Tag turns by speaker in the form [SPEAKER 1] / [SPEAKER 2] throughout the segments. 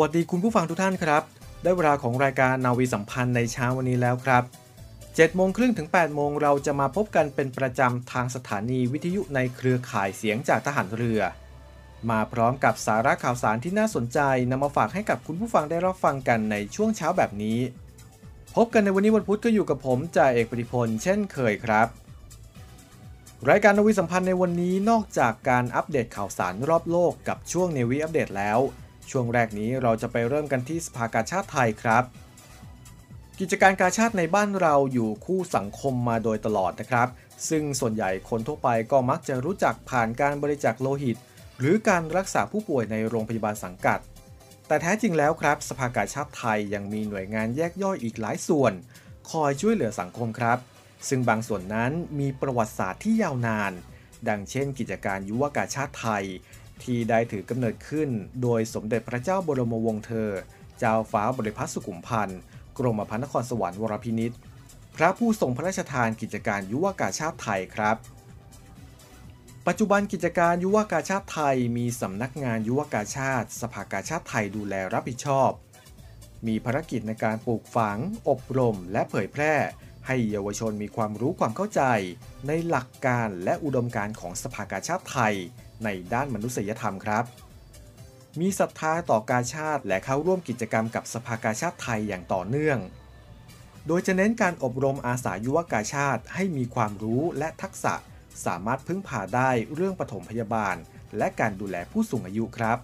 [SPEAKER 1] วัสดีคุณผู้ฟังทุกท่านครับ ได้เวลาของรายการนาวีสัมพันธ์ในเช้าวันนี้แล้วครับ7โมงครึ่งถึง8โมงเราจะมาพบกันเป็นประจำทางสถานีวิทยุในเครือข่ายเสียงจากทหารเรือ มาพร้อมกับสาระข่าวสารที่น่าสนใจนำมาฝากให้กับคุณผู้ฟังได้รับฟังกันในช่วงเช้าแบบนี้ พบกันในวันนี้วันพุธก็อยู่กับผมจ่าเอกปฏิพลเช่นเคยครับ รายการนาวีสัมพันธ์ในวันนี้นอกจากการอัปเดตข่าวสารรอบโลกกับช่วงเนวีอัปเดตแล้ว ช่วงแรกนี้เราจะไปเริ่มกันที่สภากาชาติไทยครับ กิจการกาชาติในบ้านเราอยู่คู่สังคมมาโดยตลอดนะครับ ซึ่งส่วนใหญ่คนทั่วไปก็มักจะรู้จักผ่านการบริจาคโลหิต หรือการรักษาผู้ป่วยในโรงพยาบาลสังกัด แต่แท้จริงแล้วครับ สภากาชาติไทยยังมีหน่วยงานแยกย่อยอีกหลายส่วน คอยช่วยเหลือสังคมครับ ซึ่งบางส่วนนั้นมีประวัติศาสตร์ที่ยาวนาน ดังเช่น กิจการยุวกาชาติไทย ที่ได้ถือกำเนิดขึ้น โดยสมเด็จพระเจ้าบรมวงศ์เธอ เจ้าฟ้าบริพัตรสุขุมพันธ์ กรมพระนครสวรรค์วรพินิษฐ์พระผู้ทรงพระราชทานกิจการยุวกาชาติไทยครับ ปัจจุบันกิจการยุวกาชาติไทยมีสำนักงานยุวกาชาติ สภากาชาติไทยดูแลรับผิดชอบ มีภารกิจในการปลูกฝัง อบรม และเผยแพร่ให้เยาวชนมีความรู้ความเข้าใจ ในหลักการและอุดมการณ์ของสภากาชาติไทย ในด้านมนุษยธรรมครับ มีศรัทธาต่อกาชาติและเข้าร่วมกิจกรรมกับสภากาชาติไทยอย่างต่อเนื่อง โดยจะเน้นการอบรมอาสายุวกาชาติให้มีความรู้และทักษะสามารถพึ่งพาได้เรื่องปฐมพยาบาล และการดูแลผู้สูงอายุครับ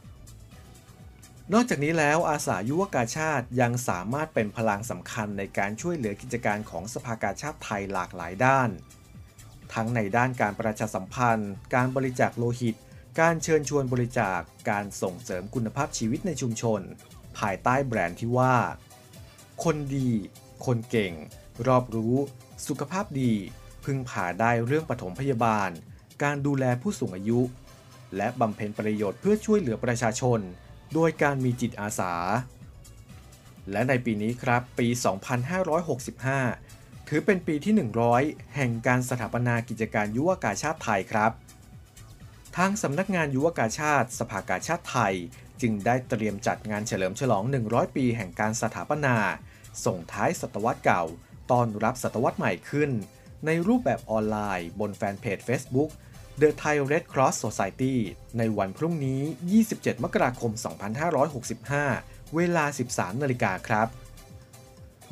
[SPEAKER 1] นอกจากนี้แล้วอาสายุวกาชาติยังสามารถเป็นพลังสำคัญในการช่วยเหลือกิจการของสภากาชาติไทยหลากหลายด้าน ทั้งในด้านการประชาสัมพันธ์ การบริจาคโลหิต การเชิญชวนบริจาค การส่งเสริมคุณภาพชีวิตในชุมชน ภายใต้แบรนด์ที่ว่า คนดี คนเก่ง รอบรู้ สุขภาพดี พึ่งพาได้เรื่องปฐมพยาบาล การดูแลผู้สูงอายุ และบำเพ็ญประโยชน์เพื่อช่วยเหลือประชาชน โดยการมีจิตอาสา และในปีนี้ครับ ปี 2565 ถือเป็นปีที่ 100 แห่งการสถาปนากิจการยุวกาชาติไทยครับทางสำนักงานยุวกาชาติ สภากาชาติไทย จึงได้เตรียมจัดงานเฉลิมฉลอง 100 ปีแห่งการสถาปนา ส่งท้ายศตวรรษเก่าต้อนรับศตวรรษใหม่ขึ้น ในรูปแบบออนไลน์ บนแฟนเพจ Facebook The Thai Red Cross Society ในวันพรุ่งนี้ 27 มกราคม 2565 เวลา 13 นาฬิกาครับ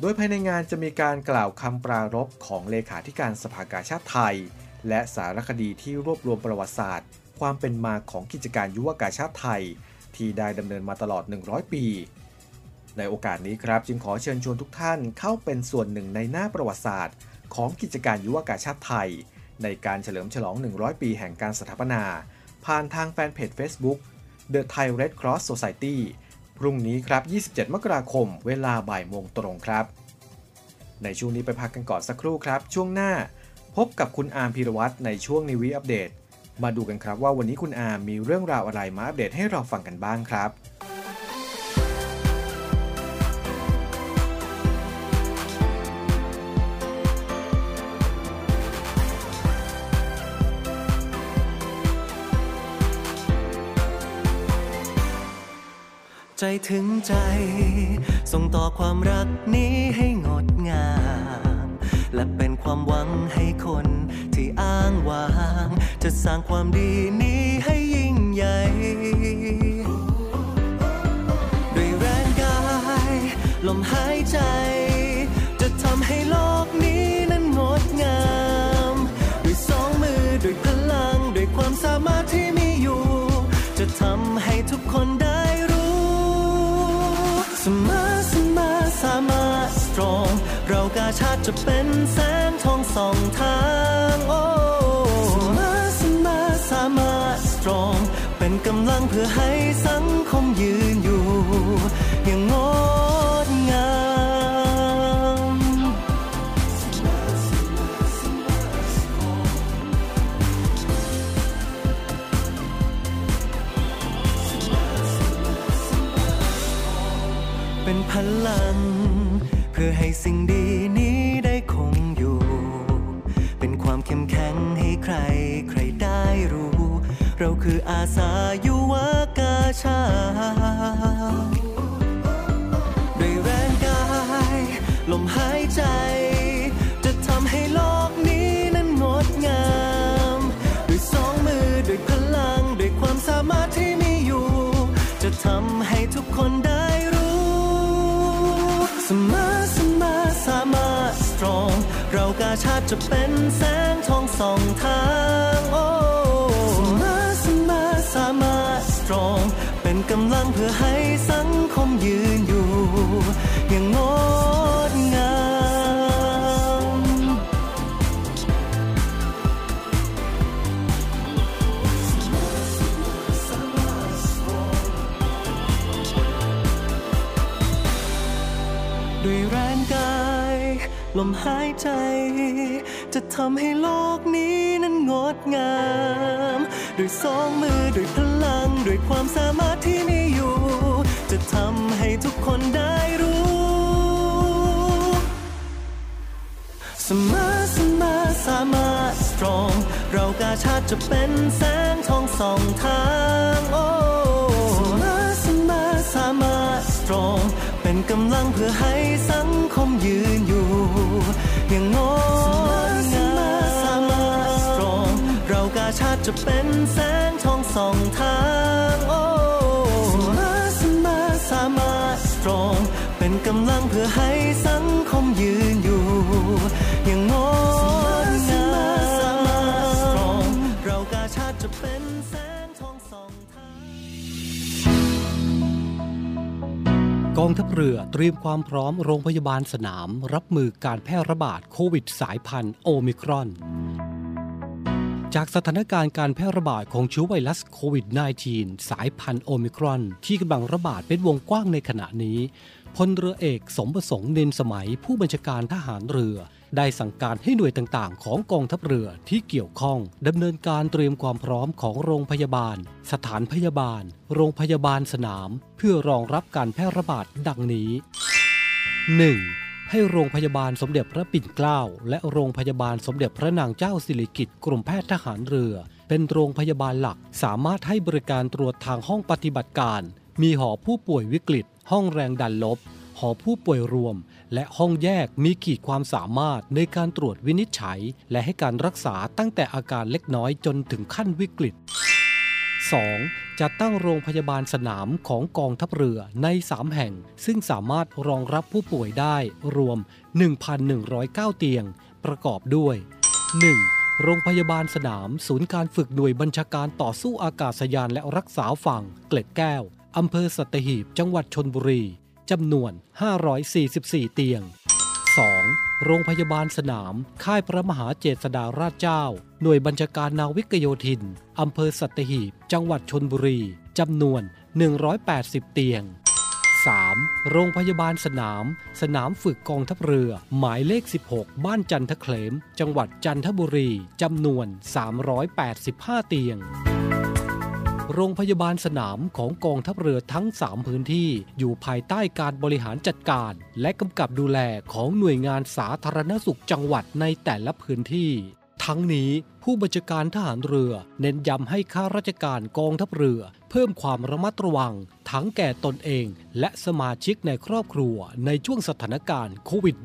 [SPEAKER 1] โดยภายในงานจะมีการกล่าวคำปรารภของเลขาธิการสภากาชาติไทย และสารคดีที่รวบรวมประวัติศาสตร์ ความเป็นมาของกิจการยุวกาชาติไทย ที่ได้ดำเนินมาตลอด 100 ปี ในโอกาสนี้ครับจึงขอเชิญชวนทุกท่านเข้าเป็นส่วนหนึ่งในหน้าประวัติศาสตร์ ของกิจการยุวกาชาติไทย ในการเฉลิมฉลอง 100 ปีแห่งการสถาปนา ผ่านทางแฟนเพจ Facebook The Thai Red Cross Society พรุ่งนี้ครับ 27 มกราคม เวลาบ่ายโมงตรงครับ ในช่วงนี้ไปพักกันก่อนสักครู่ครับ ช่วงหน้า พบกับคุณอาร์มพีรวัตรในช่วงนิวีอัปเดต มาดูกันครับว่าวันนี้คุณอาร์มมีเรื่องราวอะไรมาอัปเดตให้เราฟังกันบ้างครับ
[SPEAKER 2] ใจถึงใจ ส่งต่อความรักนี้ให้งดงาม และเป็นความหวังให้คนที่อ้างว้าง จะสร้างความดีนี้ให้ยิ่งใหญ่ด้วยแรงกาย ลมหายใจ จะทำให้โลกนี้นั้นงดงาม ด้วยสองมือด้วยพลัง ด้วยความสามารถที่มีอยู่ จะทำให้ทุกคน รถ strong เรากาชาติจะเป็นแสงทองสองทางโอ้มาสมาสามารถ strong เป็นกำลังเพื่อให้สังคมยืนำลังเพื่อให้สังคมยืนอยู่ อย่างงดงาม ด้วยแรงกายลมหายใจ จะทำให้โลกนี้นั้นงดงาม ด้วยสองมือด้วยพลัง ด้วยความสามารถำให้ทุกคนได้รู้เสมอเสมอสามารถ strong เรากาชาติจะเป็นแสงทองสองทางโอ้เสมอเสมอสามารถ strong เป็นกำลังเพื่อให้สังคมยืนอยู่ อย่างงดงามสามารถ strong เรากาชาติจะเป็นแสงทองสองทาง กำลังเพื่อให้สังคมยืนอยู่ อย่างงดงามเรากาชาติจะเป็นแสงทองสองทาง
[SPEAKER 3] กองทัพเรือเตรียมความพร้อมโรงพยาบาลสนาม รับมือการแพร่ระบาดโควิดสายพันธุ์โอมิครอน จากสถานการณ์การแพร่ระบาดของเชื้อไวรัสโควิด -19 สายพันธุ์โอมิครอน ที่กำลังระบาดเป็นวงกว้างในขณะนี้ พลเรือเอกสมประสงค์เนินสมัยผู้บัญชาการทหารเรือ ได้สั่งการให้หน่วยต่างๆ ของกองทัพเรือที่เกี่ยวข้องดำเนินการเตรียมความพร้อมของโรงพยาบาล สถานพยาบาล โรงพยาบาลสนาม เพื่อรองรับการแพร่ระบาดดังนี้ 1. ให้โรงพยาบาลสมเด็จพระปิ่นเกล้า และโรงพยาบาลสมเด็จพระนางเจ้าสิริกิติ์กรมแพทย์ทหารเรือ เป็นโรงพยาบาลหลักสามารถให้บริการตรวจทางห้องปฏิบัติการ มีหอผู้ป่วยวิกฤต ห้องแรงดันลบ หอผู้ป่วยรวม และห้องแยกมีขีดความสามารถในการตรวจวินิจฉัย และให้การรักษาตั้งแต่อาการเล็กน้อยจนถึงขั้นวิกฤต 2. จัดตั้งโรงพยาบาลสนามของกองทัพเรือใน 3 แห่ง ซึ่งสามารถรองรับผู้ป่วยได้รวม 1,109 เตียง ประกอบด้วย 1. โรงพยาบาลสนาม ศูนย์การฝึกหน่วยบัญชาการต่อสู้อากาศยานและรักษาฝั่ง เกล็ดแก้ว อำเภอสัตหีบจังหวัดชนบุรีจำนวน 544 เตียง 2. โรงพยาบาลสนาม ค่ายพระมหาเจษฎาราชเจ้า หน่วยบัญชาการนาวิกโยธิน อำเภอสัตหีบ จังหวัดชนบุรี จำนวน 180 เตียง 3. โรงพยาบาลสนาม สนามฝึกกองทัพเรือ หมายเลข 16 บ้านจันทเคลม จังหวัดจันทบุรี จำนวน 385 เตียง โรงพยาบาลสนามของกองทัพเรือทั้ง 3 พื้นที่อยู่ภายใต้การบริหารจัดการ และกำกับดูแลของหน่วยงานสาธารณสุขจังหวัดในแต่ละพื้นที่ ทั้งนี้ผู้บัญชาการทหารเรือ เน้นย้ำให้ข้าราชการกองทัพเรือ เพิ่มความระมัดระวัง ทั้งแก่ตนเอง และสมาชิกในครอบครัวในช่วงสถานการณ์โควิด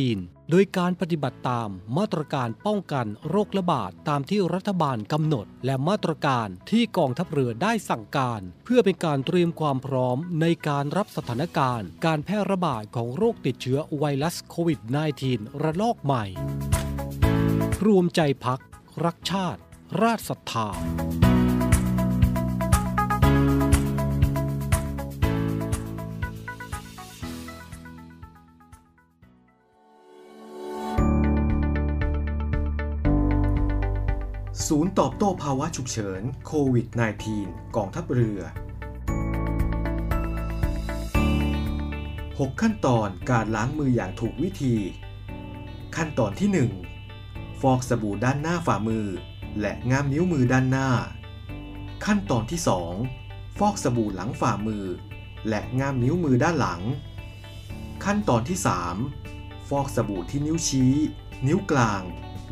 [SPEAKER 3] -19 โดยการปฏิบัติตามมาตรการป้องกันโรคระบาดตามที่รัฐบาลกำหนด และมาตรการที่กองทัพเรือได้สั่งการ เพื่อเป็นการเตรียมความพร้อมในการรับสถานการณ์ การแพร่ระบาดของโรคติดเชื้อไวรัสโควิด -19 ระลอกใหม่ รวมใจพัก รักชาติ ราชศรัทธา
[SPEAKER 1] ศูนย์ตอบโต้ภาวะฉุกเฉินโควิด -19 กองทัพเรือ 6 ขั้นตอนการล้างมืออย่างถูกวิธี ขั้นตอนที่ 1 ฟอกสบู่ด้านหน้าฝ่ามือ และง่ามนิ้วมือด้านหน้า ขั้นตอนที่ 2 ฟอกสบู่หลังฝ่ามือ และง่ามนิ้วมือด้านหลัง ขั้นตอนที่ 3 ฟอกสบู่ที่นิ้วชี้ นิ้วกลาง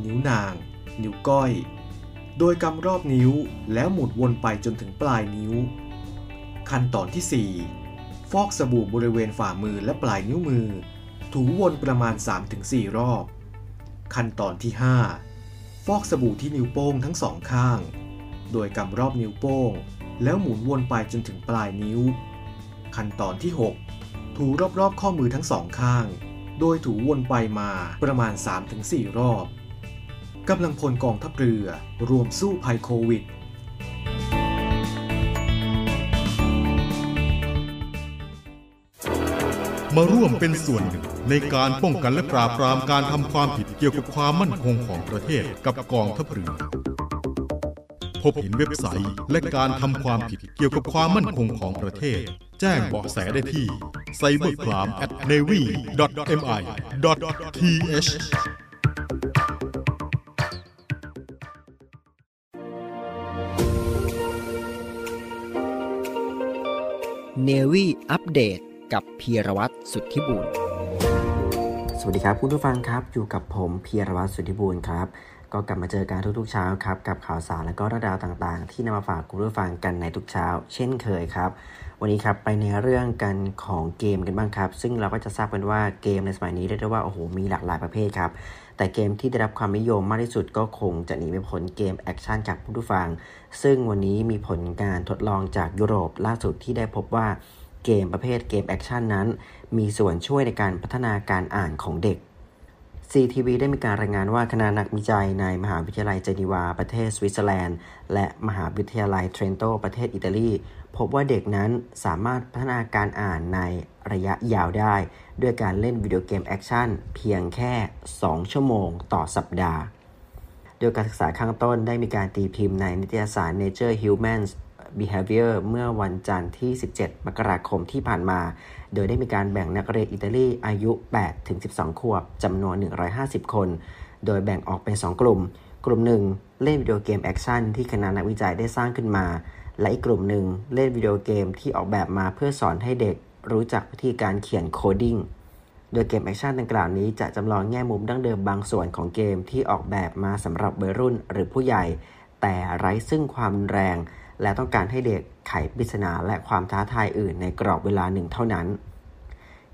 [SPEAKER 1] นิ้วนางนิ้วก้อย โดยกำรอบนิ้วแล้วหมุนวนไปจนถึงปลายนิ้ว ขั้นตอนที่ 4 ฟอกสบู่บริเวณฝ่ามือและปลายนิ้วมือ ถูวนประมาณ 3-4 รอบ ขั้นตอนที่ 5 ฟอกสบู่ที่นิ้วโป้งทั้งสองข้าง โดยกำรอบนิ้วโป้ง แล้วหมุนวนไปจนถึงปลายนิ้ว ขั้นตอนที่ 6 ถูรอบๆข้อมือทั้งสองข้าง โดยถูวนไปมาประมาณ 3-4 รอบ กำลังพลกองทัพเรือ รวมสู้ภัยโควิด
[SPEAKER 4] มาร่วมเป็นส่วนหนึ่งในการป้องกันและปราบปรามการทำความผิดเกี่ยวกับความมั่นคงของประเทศกับกองทัพเรือ พบเห็นเว็บไซต์และการทำความผิดเกี่ยวกับความมั่นคงของประเทศ แจ้งเบาะแสได้ที่ cybercrime@navy.mi.th
[SPEAKER 5] Navy อัปเดตกับพีรวัตรสุทธิบูรณ์
[SPEAKER 6] สวัสดีครับคุณผู้ฟังครับ อยู่กับผมพีรวัตรสุทธิบูรณ์ครับ ก็กลับมาเจอกันทุกๆเช้าครับ กับข่าวสารและก็เรื่องราวต่างๆ ที่นำมาฝากคุณผู้ฟังกันในทุกเช้า เช่นเคยครับ วันนี้ครับไปในเรื่องกันของเกมกันบ้างครับ ซึ่งเราก็จะทราบกันว่าเกมในสมัยนี้เรียกได้ว่าโอ้โหมีหลากหลายประเภทครับ แต่เกมที่ได้รับความนิยมมากที่สุดก็คงจะหนีไม่พ้นเกมแอคชั่นครับคุณผู้ฟัง ซึ่งวันนี้มีผลการทดลองจากยุโรปล่าสุดที่ได้พบว่าเกมประเภทเกมแอคชั่นนั้น มีส่วนช่วยในการพัฒนาการอ่านของเด็ก CTV ได้มีการรายงานว่าคณะนักวิจัยในมหาวิทยาลัยเจนีวาประเทศสวิตเซอร์แลนด์ และมหาวิทยาลัยเทรนโตประเทศอิตาลี พบว่าเด็กนั้นสามารถพัฒนาการอ่านในระยะยาวได้ ด้วยการเล่นวิดีโอเกมแอคชั่นเพียงแค่ 2 ชั่วโมงต่อสัปดาห์ โดยการศึกษาข้างต้นได้มีการตีพิมพ์ในนิตยสาร Nature Human Behaviour เมื่อวันจันทร์ที่ 17 มกราคมที่ผ่านมา โดยได้มีการแบ่งนักเรียนอิตาลีอายุ 8-12 ขวบจำนวน 150 คน โดยแบ่งออกเป็น 2 กลุ่ม กลุ่มหนึ่งเล่นวิดีโอเกมแอคชั่นที่คณะนักวิจัยได้สร้างขึ้นมา และอีกกลุ่มหนึ่งเล่นวิดีโอเกมที่ออกแบบมาเพื่อสอนให้เด็กรู้จักวิธีการเขียน coding โดยเกมแอคชั่นดังกล่าวนี้จะจำลองแง่มุมดั้งเดิมบางส่วนของเกมที่ออกแบบมาสำหรับวัยรุ่นหรือผู้ใหญ่ แต่ไร้ซึ่งความรุนแรง และต้องการให้เด็กไขปริศนาและความท้าทายอื่นในกรอบเวลาหนึ่งเท่านั้น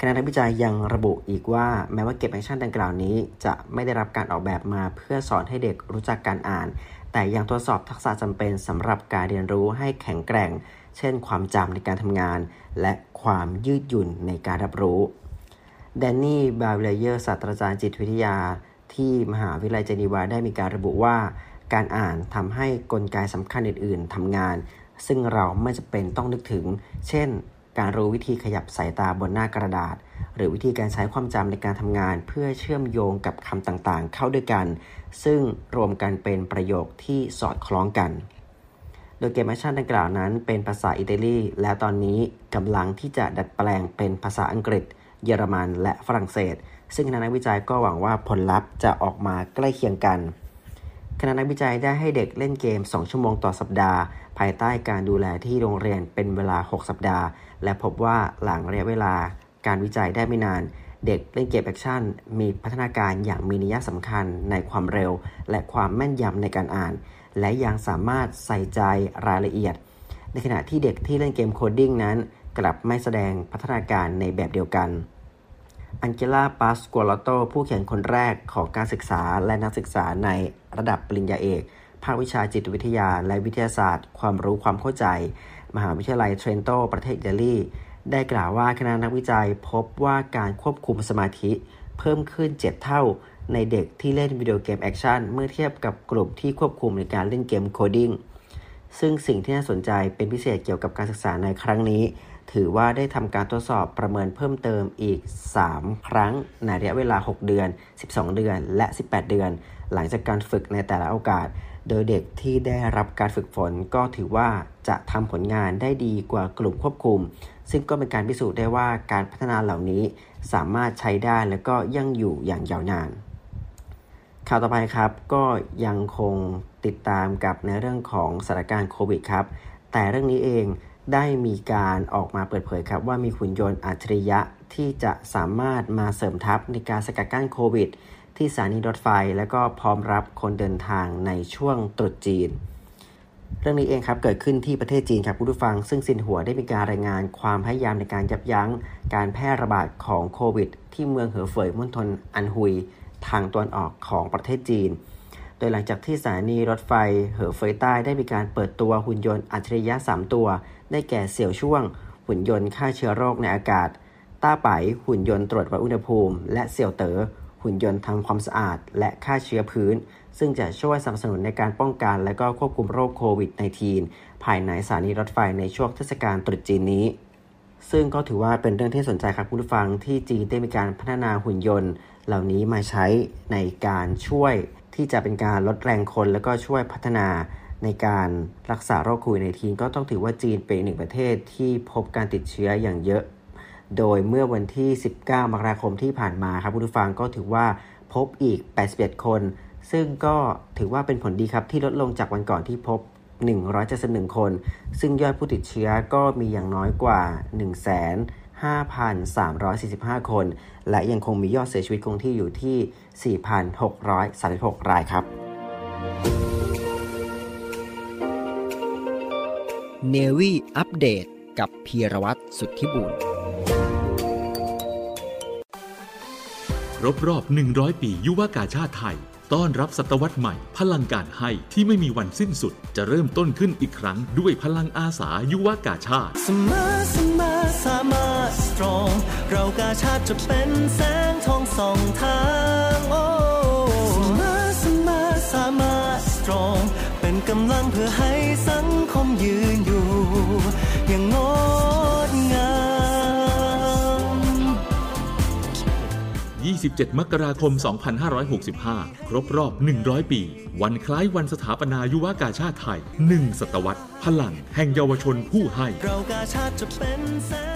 [SPEAKER 6] คณะนักวิจัยยังระบุอีกว่าแม้ว่าเกมแอคชั่นดังกล่าวนี้ จะไม่ได้รับการออกแบบมาเพื่อสอนให้เด็กรู้จักการอ่าน แต่ยังทดสอบทักษะจำเป็นสำหรับการเรียนรู้ให้แข็งแกร่ง เช่น ความจำในการทำงาน และความยืดหยุ่นในการรับรู้แดนนี่ บาวิเลเยอร์ศาสตราจารย์จิตวิทยา ที่มหาวิทยาลัยเจนีวาได้มีการระบุว่า การอ่านทำให้กลไกสำคัญอื่น ๆทำงาน ซึ่งเราไม่จำเป็นต้องนึกถึง เช่น การรู้วิธีขยับสายตาบนหน้ากระดาษ หรือวิธีการใช้ความจำในการทำงาน เพื่อเชื่อมโยงกับคำต่างๆ เข้าด้วยกัน ซึ่งรวมกันเป็นประโยคที่สอดคล้องกัน โดยเกมแอคชั่นดังกล่าวนั้นเป็นภาษาอิตาลี และตอนนี้กำลังที่จะดัดแปลงเป็นภาษาอังกฤษ เยอรมัน และฝรั่งเศส ซึ่งคณะนักวิจัยก็หวังว่าผลลัพธ์จะออกมาใกล้เคียงกัน คณะนักวิจัยได้ให้เด็กเล่นเกม 2 ชั่วโมงต่อสัปดาห์ ภายใต้การดูแลที่โรงเรียนเป็นเวลา 6 สัปดาห์ และพบว่าหลังระยะเวลาการวิจัยได้ไม่นาน เด็กเล่นเกมแอคชั่น มีพัฒนาการอย่างมีนัยสำคัญในความเร็ว และความแม่นยำในการอ่าน และยังสามารถใส่ใจรายละเอียด ในขณะที่เด็กที่เล่นเกม coding นั้น กลับไม่แสดงพัฒนาการในแบบเดียวกัน อังเจล่าปาสกัวลโตผู้เขียนคนแรกของการศึกษาและนักศึกษาในระดับปริญญาเอก ภาควิชาจิตวิทยาและวิทยาศาสตร์ ความรู้ความเข้าใจ มหาวิทยาลัยเทรนโต ประเทศอิตาลี ได้กล่าวว่าคณะนักวิจัยพบว่าการควบคุมสมาธิ เพิ่มขึ้น 7 เท่าในเด็กที่เล่นวิดีโอเกมแอคชั่นเมื่อเทียบกับกลุ่มที่ควบคุมในการเล่นเกม coding ซึ่งสิ่งที่น่าสนใจเป็นพิเศษเกี่ยวกับการศึกษาในครั้งนี้ ถือว่าได้ทำการทดสอบประเมินเพิ่มเติมอีก 3 ครั้งในระยะเวลา 6 เดือน 12 เดือน และ 18 เดือน หลังจากการฝึกในแต่ละโอกาส โดยเด็กที่ได้รับการฝึกฝนก็ถือว่าจะทำผลงานได้ดีกว่ากลุ่มควบคุม ซึ่งก็เป็นการพิสูจน์ได้ว่าการพัฒนาเหล่านี้สามารถใช้ได้และก็ยั่งอยู่อย่างยาวนาน ข่าวต่อไปครับก็ยังคงติดตามกับในเรื่องของสถานการณ์โควิดครับแต่เรื่องนี้เอง ได้มีการออกมาเปิดเผยครับว่ามีหุ่นยนต์อัจฉริยะที่จะสามารถมาเสริมทัพในการสกัดกั้นโควิด ที่สถานีรถไฟ และก็พร้อมรับคนเดินทางในช่วงตรุษจีน เรื่องนี้เองครับเกิดขึ้นที่ประเทศจีนครับผู้ฟัง ซึ่งซินหัวได้มีการรายงานความพยายามในการยับยั้ง การแพร่ระบาดของโควิด ที่เมืองเหอเฟยมณฑลอันฮุย ทางตะวันออกของประเทศจีนโดยหลังจากที่สถานีรถไฟเหอเฟยใต้ได้มีการเปิดตัวหุ่นยนต์อัจฉริยะ 3 ตัว ได้แก่เสี่ยวช่วง หุ่นยนต์ฆ่าเชื้อโรคในอากาศ ต้าไปหุ่นยนต์ตรวจวัดอุณหภูมิ และเสี่ยวเตอ๋อหุ่นยนต์ทำความสะอาด และฆ่าเชื้อพื้น ซึ่งจะช่วยสนับสนุนในการป้องกันและก็ควบคุมโรคโควิด -19 ภายในสถานีรถไฟในช่วงเทศกาลตรุษจีนนี้ ซึ่งก็ถือว่าเป็นเรื่องที่สนใจครับคุณผู้ฟังที่จีนได้มีการพัฒนาหุ่นยนต์ เหล่านี้มาใช้ในการช่วยที่จะเป็นการลดแรงคนแล้วก็ช่วยพัฒนา ในการรักษาโรคโควิดในทีก็ต้องถือว่าจีนเป็นหนึ่งประเทศที่พบการติดเชื้ออย่างเยอะ โดยเมื่อวันที่ 19 มกราคมที่ผ่านมาครับคุณผู้ฟังก็ถือว่าพบอีก 81 คน ซึ่งก็ถือว่าเป็นผลดีครับที่ลดลงจากวันก่อนที่พบ 171 คน ซึ่งยอดผู้ติดเชื้อก็มีอย่างน้อยกว่า1,5,345 คน และยังคงมียอดเสียชีวิตคงที่อยู่ที่ 4,636 รายครับ
[SPEAKER 5] เนวี่อัปเดตกับพีรวัตรสุทธิบุญ
[SPEAKER 7] ครบรอบ 100 ปียุวกาชาติไทย ต้อนรับศตวรรษใหม่ พลังการให้ที่ไม่มีวันสิ้นสุด จะเริ่มต้นขึ้นอีกครั้งด้วยพลังอาสายุวกาชาติ
[SPEAKER 2] เสมอเสมอสามารถ strong เรากาชาติจะเป็นแสงทองส่องทางโอ้เสมอเสมอสามารถ strong เป็นกำลังเพื่อให้
[SPEAKER 7] 27 มกราคม 2565 ครบรอบ 100 ปี วันคล้ายวันสถาปนายุวกาชาติไทย 1 ศตวรรษ พลังแห่งเยาวชนผู้ให้
[SPEAKER 2] เรากาชาติจะเป็นแสง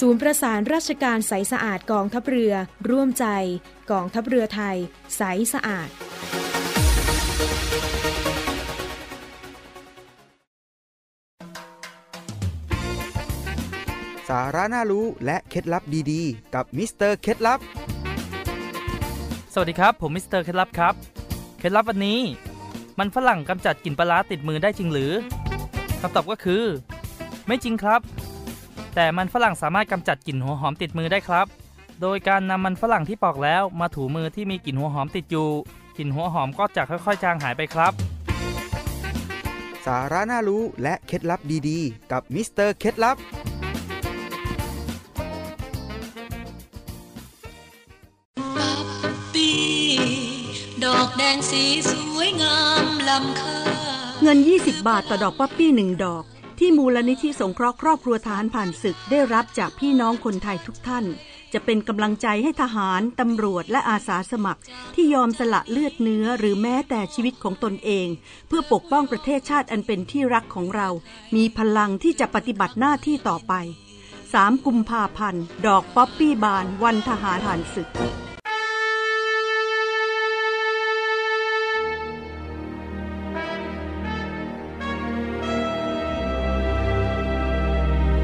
[SPEAKER 8] ศูนย์ประสานราชการใสสะอาดกองทัพเรือ ร่วมใจ กองทัพเรือไทย ใสสะอาด
[SPEAKER 9] สาระน่ารู้และเคล็ดลับดีๆ กับมิสเตอร์เคล็ดลับ
[SPEAKER 10] สวัสดีครับ ผมมิสเตอร์เคล็ดลับครับ เคล็ดลับวันนี้ มันฝรั่งกำจัดกลิ่นปลาร้าติดมือได้จริงหรือคำตอบก็คือ ไม่จริงครับ แต่มันฝรั่งสามารถกำจัดกลิ่นหัวหอมติดมือได้ครับ โดยการนำมันฝรั่งที่ปอกแล้วมาถูมือที่มีกลิ่นหัวหอมติดอยู่ กลิ่นหัวหอมก็จะค่อยๆ จางหายไปครับ
[SPEAKER 9] สาระน่ารู้และเคล็ดลับดีๆ กับมิสเตอร์เคล็ดลับ
[SPEAKER 11] ปีดอกแดงสีสวยงามล้ำค่า
[SPEAKER 12] เงิน 20 บาทต่อดอกป๊อปปี้หนึ่งดอก ที่มูลนิธิสงเคราะห์ครอบครัวทหารผ่านศึกได้รับจากพี่น้องคนไทยทุกท่าน จะเป็นกำลังใจให้ทหาร ตำรวจและอาสาสมัคร ที่ยอมสละเลือดเนื้อหรือแม้แต่ชีวิตของตนเอง เพื่อปกป้องประเทศชาติอันเป็นที่รักของเรา มีพลังที่จะปฏิบัติหน้าที่ต่อไป 3 กุมภาพันธ์ ดอกป๊อปปี้บาน วันทหารผ่านศึก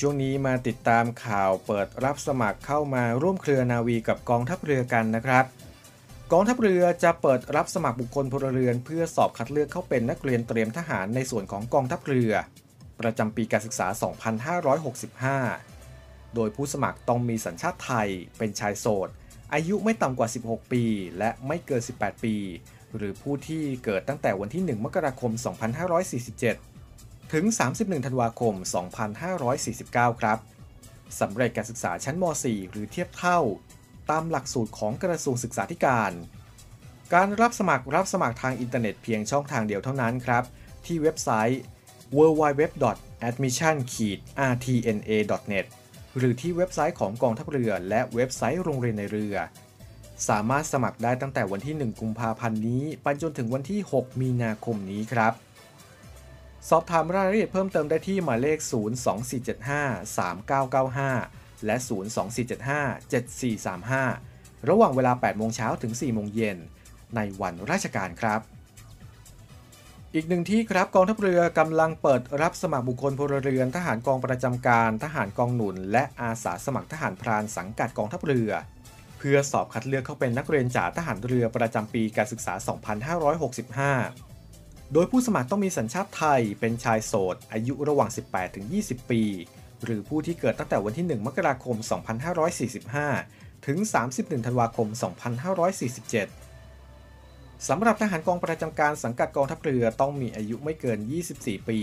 [SPEAKER 1] ช่วงนี้มาติดตามข่าวเปิดรับสมัครเข้ามาร่วมเครือนาวีกับกองทัพเรือกันนะครับ กองทัพเรือจะเปิดรับสมัครบุคคลพลเรือนเพื่อสอบคัดเลือกเข้าเป็นนักเรียนเตรียมทหารในส่วนของกองทัพเรือ ประจำปีการศึกษา 2565 โดยผู้สมัครต้องมีสัญชาติไทย เป็นชายโสด อายุไม่ต่ำกว่า 16 ปี และไม่เกิน 18 ปี หรือผู้ที่เกิดตั้งแต่วันที่ 1 มกราคม 2547 ถึง 31 ธันวาคม 2549 ครับ สำเร็จการศึกษาชั้นม .4 หรือเทียบเท่า ตามหลักสูตรของกระทรวงศึกษาธิการ การรับสมัครรับสมัครทางอินเทอร์เน็ตเพียงช่องทางเดียวเท่านั้นครับ ที่เว็บไซต์ www.admission-rtna.net หรือที่เว็บไซต์ของกองทัพเรือ และเว็บไซต์โรงเรียนนายเรือ สามารถสมัครได้ตั้งแต่วันที่ 1 กุมภาพันธ์นี้ ไปจนถึงวันที่ 6 มีนาคมนี้ครับ สอบถามรายละเอียดเพิ่มเติมได้ที่หมายเลข 024753995 และ 024757435 ระหว่างเวลา 8 โมงเช้าถึง 4 โมงเย็น ในวันราชการครับ อีกหนึ่งที่ครับกองทัพเรือกำลังเปิดรับสมัครบุคคลพลเรือน ทหารกองประจำการ ทหารกองหนุน และอาสาสมัครทหารพรานสังกัดกองทัพเรือ เพื่อสอบคัดเลือกเข้าเป็นนักเรียนจ่าทหารเรือประจำปีการศึกษา 2565 โดยผู้สมัครต้องมีสัญชาติไทย เป็นชายโสด อายุระหว่าง 18-20 ปี หรือผู้ที่เกิดตั้งแต่วันที่ 1 มกราคม 2545 ถึง 31 ธันวาคม 2547 สำหรับทหารกองประจำการสังกัดกองทัพเรือต้องมีอายุไม่เกิน 24 ปี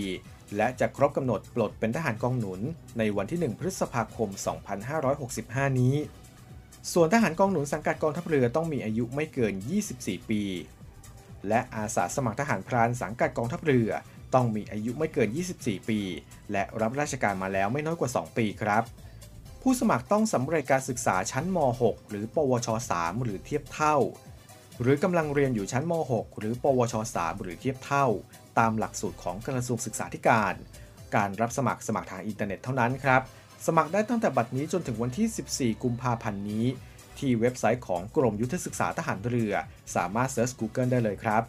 [SPEAKER 1] และจะครบกำหนดปลดเป็นทหารกองหนุน ในวันที่ 1 พฤษภาคม 2565 นี้ ส่วนทหารกองหนุนสังกัดกองทัพเรือต้องมีอายุไม่เกิน 24 ปี และอาสาสมัครทหารพรานสังกัดกองทัพเรือ ต้องมีอายุไม่เกิน 24 ปี และรับราชการมาแล้วไม่น้อยกว่า 2 ปีครับ ผู้สมัครต้องสำเร็จการศึกษาชั้นม .6 หรือ ปวช 3 หรือเทียบเท่า หรือกำลังเรียนอยู่ชั้นม .6 หรือ ปวช 3 หรือเทียบเท่า ตามหลักสูตรของกระทรวงศึกษาธิการ การรับสมัครสมัครทางอินเทอร์เน็ตเท่านั้นครับ สมัครได้ตั้งแต่บัดนี้จนถึงวันที่ 14 กุมภาพันธ์นี้ ที่เว็บไซต์ของกรมยุทธศึกษาทหารเรือ สามารถเซิร์ช Google ได้เลยครับ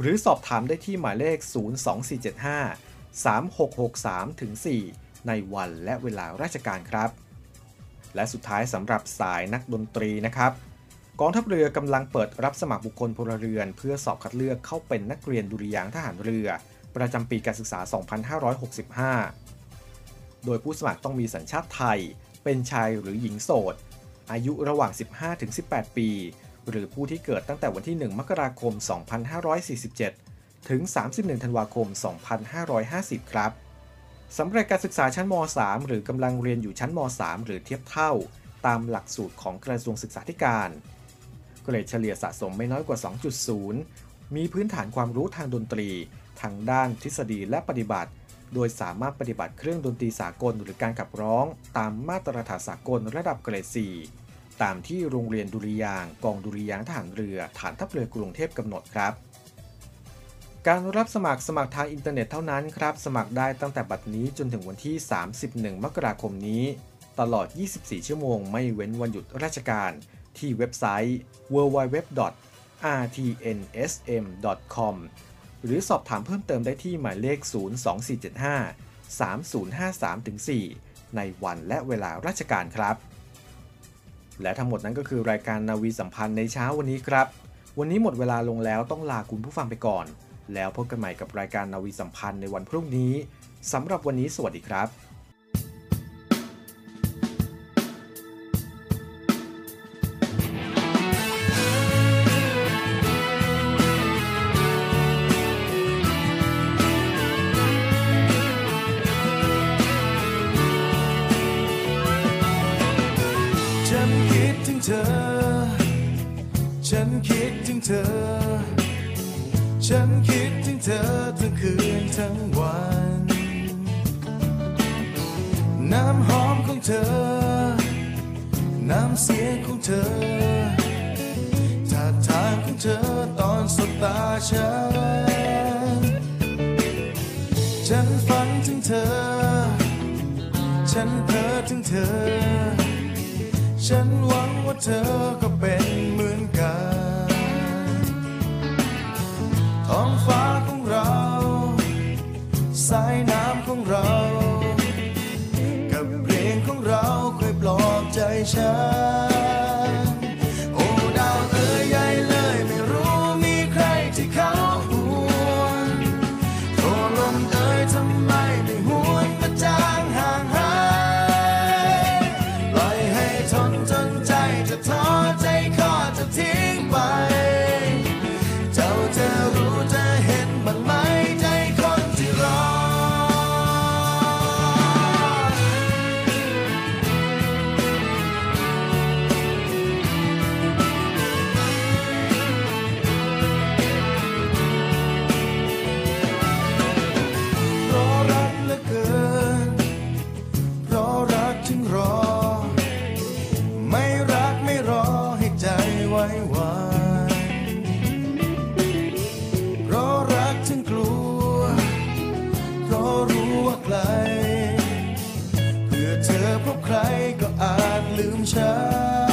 [SPEAKER 1] หรือสอบถามได้ที่หมายเลข 02475 3663ถึง4ในวันและเวลาราชการครับ และสุดท้ายสำหรับสายนักดนตรีนะครับกองทัพเรือกำลังเปิดรับสมัครบุคคลพลเรือน เพื่อสอบคัดเลือกเข้าเป็นนักเรียนดุริยางทหารเรือ ประจำปีการศึกษา 2565 โดยผู้สมัครต้องมีสัญชาติไทย เป็นชายหรือหญิงโสด อายุระหว่าง 15-18 ปี หรือผู้ที่เกิดตั้งแต่วันที่ 1 มกราคม 2547 ถึง 31 ธันวาคม 2550 ครับสำเร็จการศึกษาชั้นม .3 หรือกำลังเรียนอยู่ชั้นม .3 หรือเทียบเท่า ตามหลักสูตรของกระทรวงศึกษาธิการ เกรดเฉลี่ยสะสมไม่น้อยกว่า 2.0 มีพื้นฐานความรู้ทางดนตรี ทางด้านทฤษฎีและปฏิบัติ โดยสามารถปฏิบัติเครื่องดนตรีสากลหรือการขับร้อง ตามมาตรฐานสากลระดับเกรด 4 ตามที่โรงเรียนดุริยางกองดุริยางทหารเรือฐานทัพเรือกรุงเทพกำหนดครับการรับสมัครสมัครทางอินเทอร์เน็ตเท่านั้นครับ สมัครได้ตั้งแต่บัดนี้จนถึงวันที่ 31 มกราคมนี้ ตลอด 24 ชั่วโมงไม่เว้นวันหยุดราชการ ที่เว็บไซต์ www.rtnsm.com หรือสอบถามเพิ่มเติมได้ที่หมายเลข 02475 3053-4 ในวันและเวลาราชการครับ และทั้งหมดนั้นก็คือรายการนาวีสัมพันธ์ในเช้าวันนี้ครับ วันนี้หมดเวลาลงแล้วต้องลาคุณผู้ฟังไปก่อน แล้วพบกันใหม่กับรายการนาวีสัมพันธ์ในวันพรุ่งนี้สำหรับวันนี้สวัสดีครับ
[SPEAKER 13] คิดถึงเธอ ฉันคิดถึงเธอทั้งคืนทั้งวัน น้ำหอมของเธอ น้ำเสียงของเธอท่าทางของเธอตอนสบตาฉัน ฉันฝันถึงเธอ ฉันเพ้อถึงเธอ ฉันหวังว่าเธอก็ อ เพื่อเธอพบใครก็อาจลืมฉัน